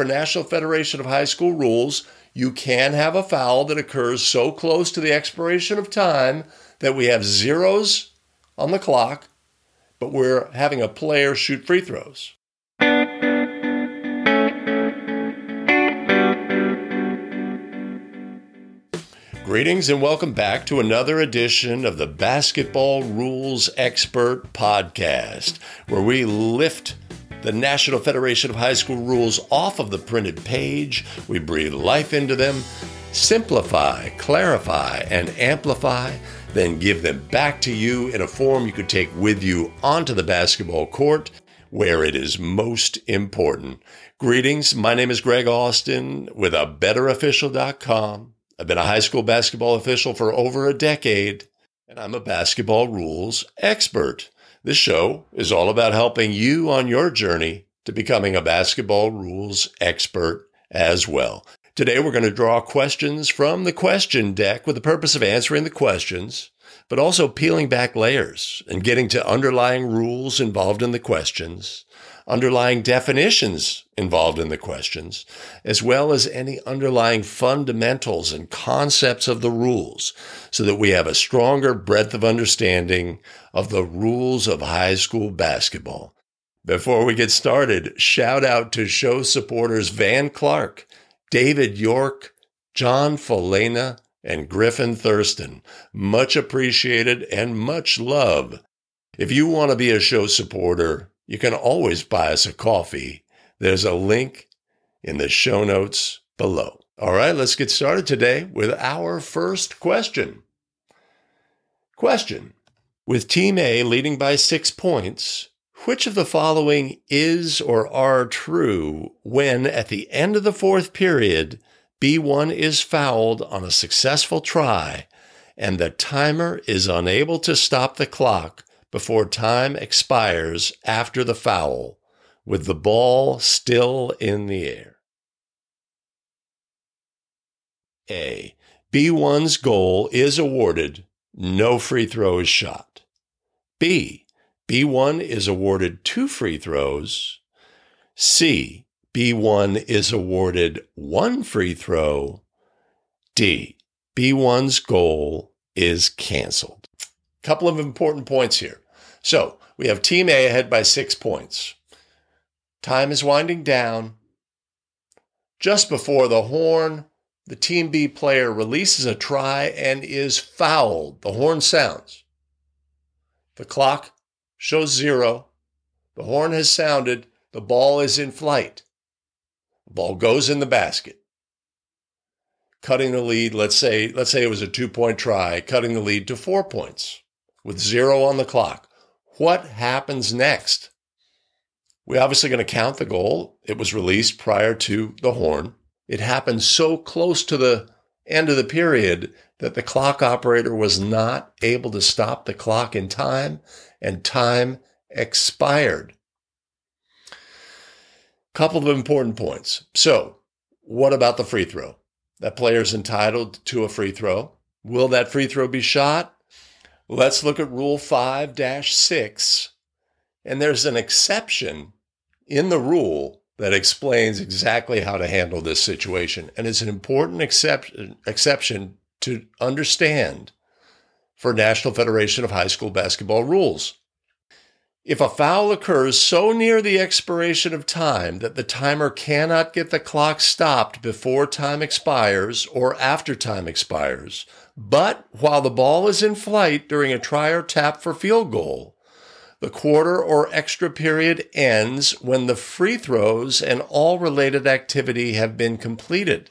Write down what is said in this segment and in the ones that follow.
For National Federation of High School rules, you can have a foul that occurs so close to the expiration of time that we have zeros on the clock, but we're having a player shoot free throws. Greetings and welcome back to another edition of the Basketball Rules Expert Podcast, where we lift the National Federation of High School rules off of the printed page. We breathe life into them, simplify, clarify, and amplify, then give them back to you in a form you could take with you onto the basketball court where it is most important. Greetings. My name is Greg Austin with a betterofficial.com I've been a high school basketball official for over a decade, and I'm a basketball rules expert. This show is all about helping you on your journey to becoming a basketball rules expert as well. Today, we're going to draw questions from the question deck with the purpose of answering the questions, but also peeling back layers and getting to underlying rules involved in the questions underlying definitions involved in the questions, as well as any underlying fundamentals and concepts of the rules, so that we have a stronger breadth of understanding of the rules of high school basketball. Before we get started, shout out to show supporters Van Clark, David York, John Folena, and Griffin Thurston. Much appreciated and much love. If you want to be a show supporter, you can always buy us a coffee. There's a link in the show notes below. All right, let's get started today with our first question. Question With Team A leading by six points, which of the following is or are true when, at the end of the fourth period, B1 is fouled on a successful try and the timer is unable to stop the clock before time expires after the foul, with the ball still in the air. A. B1's goal is awarded, no free throw is shot. B. B1 is awarded two free throws. C. B1 is awarded one free throw. D. B1's goal is canceled. Couple of important points here. So we have Team A ahead by six points. Time is winding down. Just before the horn, the Team B player releases a try and is fouled. The horn sounds. The clock shows zero. The horn has sounded. The ball is in flight. The ball goes in the basket. Cutting the lead, let's say, let's say it was a two point try, cutting the lead to four points with zero on the clock. What happens next? We're obviously going to count the goal. It was released prior to the horn. It happened so close to the end of the period that the clock operator was not able to stop the clock in time and time expired. Couple of important points. So, what about the free throw? That player is entitled to a free throw. Will that free throw be shot? Let's look at Rule 5 6. And there's an exception in the rule that explains exactly how to handle this situation. And it's an important exception, exception to understand for National Federation of High School Basketball rules. If a foul occurs so near the expiration of time that the timer cannot get the clock stopped before time expires or after time expires, but while the ball is in flight during a try or tap for field goal, the quarter or extra period ends when the free throws and all related activity have been completed.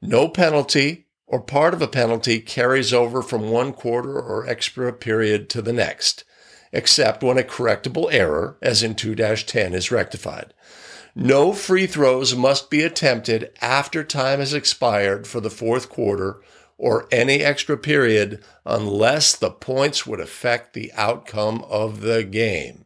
No penalty or part of a penalty carries over from one quarter or extra period to the next, except when a correctable error, as in 2 10, is rectified. No free throws must be attempted after time has expired for the fourth quarter or any extra period unless the points would affect the outcome of the game.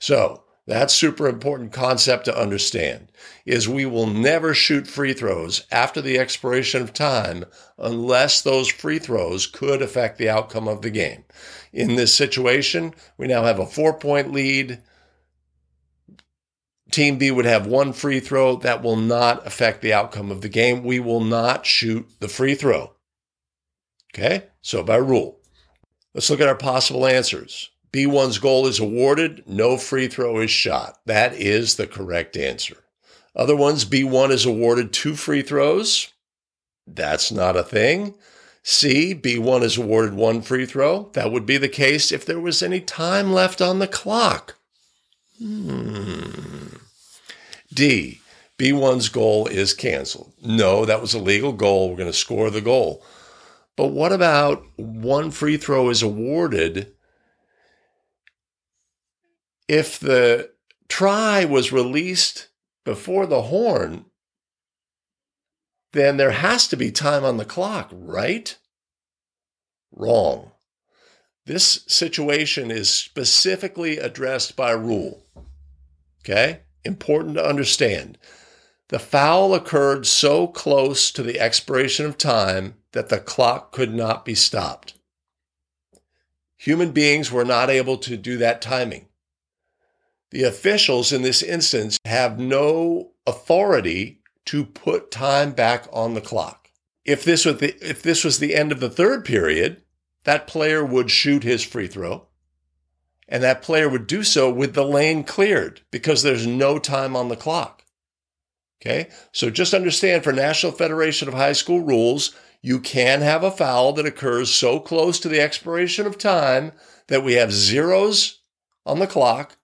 So, that's super important concept to understand is we will never shoot free throws after the expiration of time unless those free throws could affect the outcome of the game. In this situation, we now have a 4-point lead Team B would have one free throw. That will not affect the outcome of the game. We will not shoot the free throw. Okay, so by rule, let's look at our possible answers. B1's goal is awarded, no free throw is shot. That is the correct answer. Other ones, B1 is awarded two free throws. That's not a thing. C, B1 is awarded one free throw. That would be the case if there was any time left on the clock. Hmm. D, B1's goal is canceled. No, that was a legal goal. We're going to score the goal. But what about one free throw is awarded if the try was released before the horn? Then there has to be time on the clock, right? Wrong. This situation is specifically addressed by rule. Okay? Important to understand. The foul occurred so close to the expiration of time that the clock could not be stopped. Human beings were not able to do that timing. The officials in this instance have no authority to put time back on the clock. If this was the, if this was the end of the third period, that player would shoot his free throw and that player would do so with the lane cleared because there's no time on the clock. Okay, so just understand for National Federation of High School rules, you can have a foul that occurs so close to the expiration of time that we have zeros on the clock,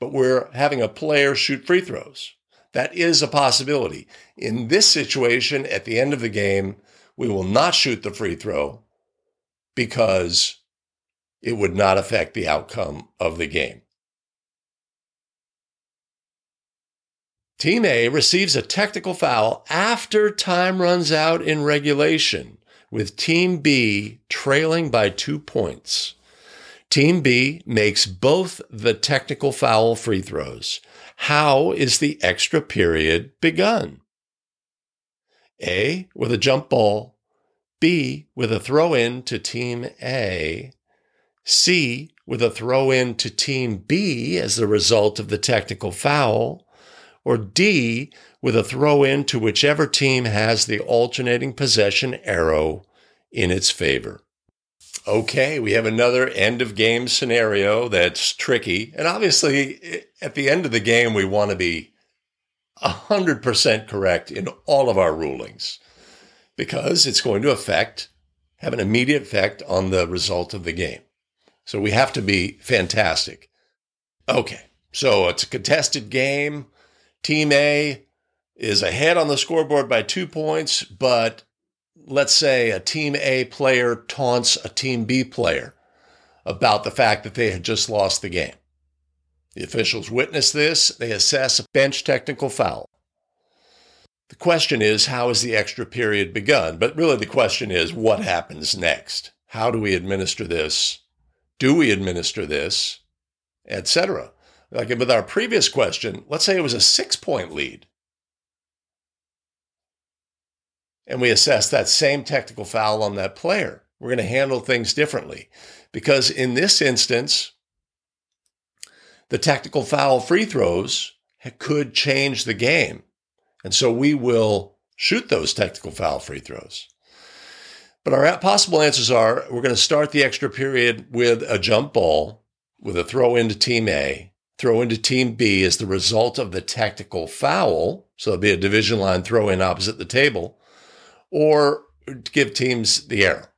but we're having a player shoot free throws. That is a possibility. In this situation, at the end of the game, we will not shoot the free throw because it would not affect the outcome of the game. Team A receives a technical foul after time runs out in regulation, with Team B trailing by two points. Team B makes both the technical foul free throws. How is the extra period begun? A with a jump ball, B with a throw in to Team A, C with a throw in to Team B as the result of the technical foul, or D with a throw in to whichever team has the alternating possession arrow in its favor. Okay, we have another end of game scenario that's tricky. And obviously, at the end of the game, we want to be 100% correct in all of our rulings because it's going to affect, have an immediate effect on the result of the game. So we have to be fantastic. Okay, so it's a contested game. Team A is ahead on the scoreboard by two points, but let's say a Team A player taunts a Team B player about the fact that they had just lost the game. The officials witness this, they assess a bench technical foul. The question is, how is the extra period begun? But really, the question is, what happens next? How do we administer this? Do we administer this? Etc. Like with our previous question, let's say it was a six point lead. And we assess that same technical foul on that player. We're going to handle things differently because in this instance, the technical foul free throws could change the game. And so we will shoot those technical foul free throws. But our possible answers are we're going to start the extra period with a jump ball with a throw into team A throw into team B as the result of the technical foul. So it'll be a division line throw in opposite the table, or give teams the error.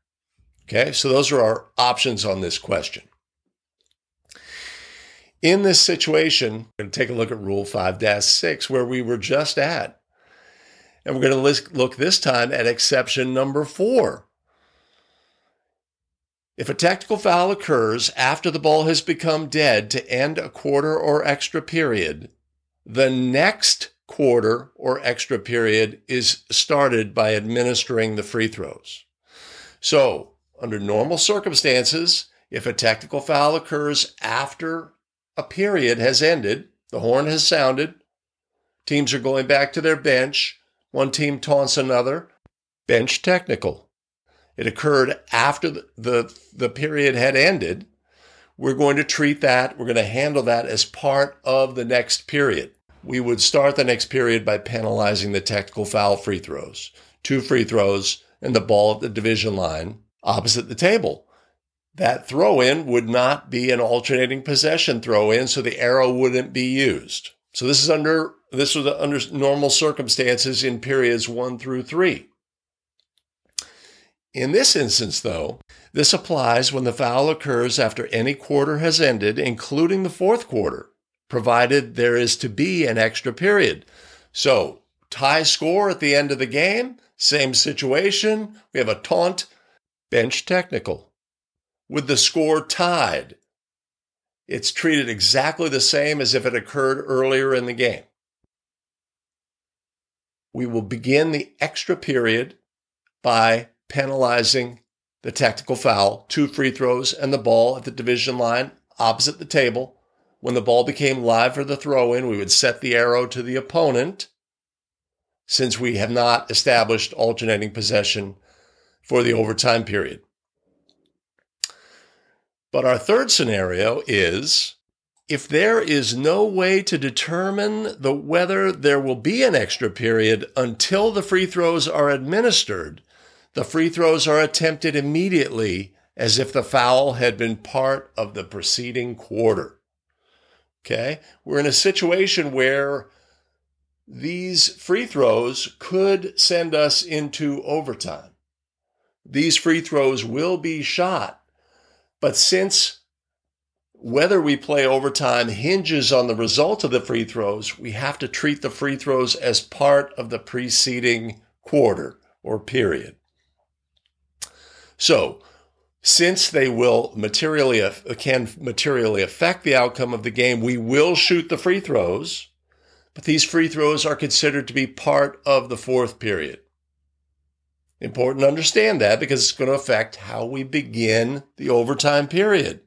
Okay, so those are our options on this question. In this situation, we're going to take a look at Rule 5 6, where we were just at. And we're going to look this time at exception number four. If a technical foul occurs after the ball has become dead to end a quarter or extra period, the next quarter or extra period is started by administering the free throws. So, under normal circumstances, if a technical foul occurs after a period has ended, the horn has sounded, teams are going back to their bench, one team taunts another, bench technical it occurred after the, the, the period had ended, we're going to treat that, we're going to handle that as part of the next period. we would start the next period by penalizing the technical foul free throws. Two free throws and the ball at the division line opposite the table. That throw in would not be an alternating possession throw in, so the arrow wouldn't be used. So this is under this was under normal circumstances in periods one through three. In this instance, though, this applies when the foul occurs after any quarter has ended, including the fourth quarter, provided there is to be an extra period. So, tie score at the end of the game, same situation. We have a taunt, bench technical. With the score tied, it's treated exactly the same as if it occurred earlier in the game. We will begin the extra period by penalizing the technical foul, two free throws, and the ball at the division line opposite the table. When the ball became live for the throw in, we would set the arrow to the opponent since we have not established alternating possession for the overtime period. But our third scenario is if there is no way to determine the whether there will be an extra period until the free throws are administered, the free throws are attempted immediately as if the foul had been part of the preceding quarter. Okay? We're in a situation where these free throws could send us into overtime. These free throws will be shot, but since whether we play overtime hinges on the result of the free throws, we have to treat the free throws as part of the preceding quarter or period. So, since they will materially uh, can materially affect the outcome of the game, we will shoot the free throws, but these free throws are considered to be part of the fourth period. Important to understand that because it's going to affect how we begin the overtime period.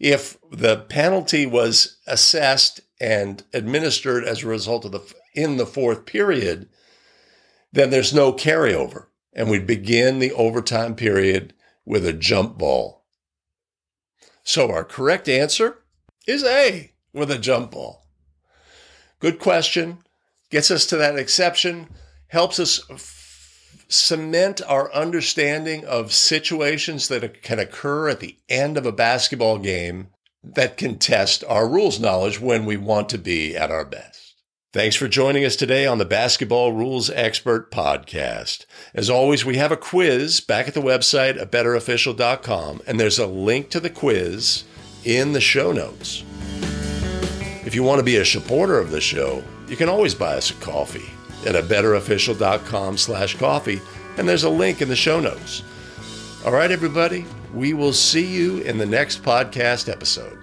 If the penalty was assessed and administered as a result of the in the fourth period, then there's no carryover and we'd begin the overtime period with a jump ball. So our correct answer is A with a jump ball. Good question. Gets us to that exception, helps us f- cement our understanding of situations that can occur at the end of a basketball game that can test our rules knowledge when we want to be at our best. Thanks for joining us today on the Basketball Rules Expert Podcast. As always, we have a quiz back at the website at betterofficial.com, and there's a link to the quiz in the show notes. If you want to be a supporter of the show, you can always buy us a coffee at a betterofficial.com slash coffee, and there's a link in the show notes. All right, everybody, we will see you in the next podcast episode.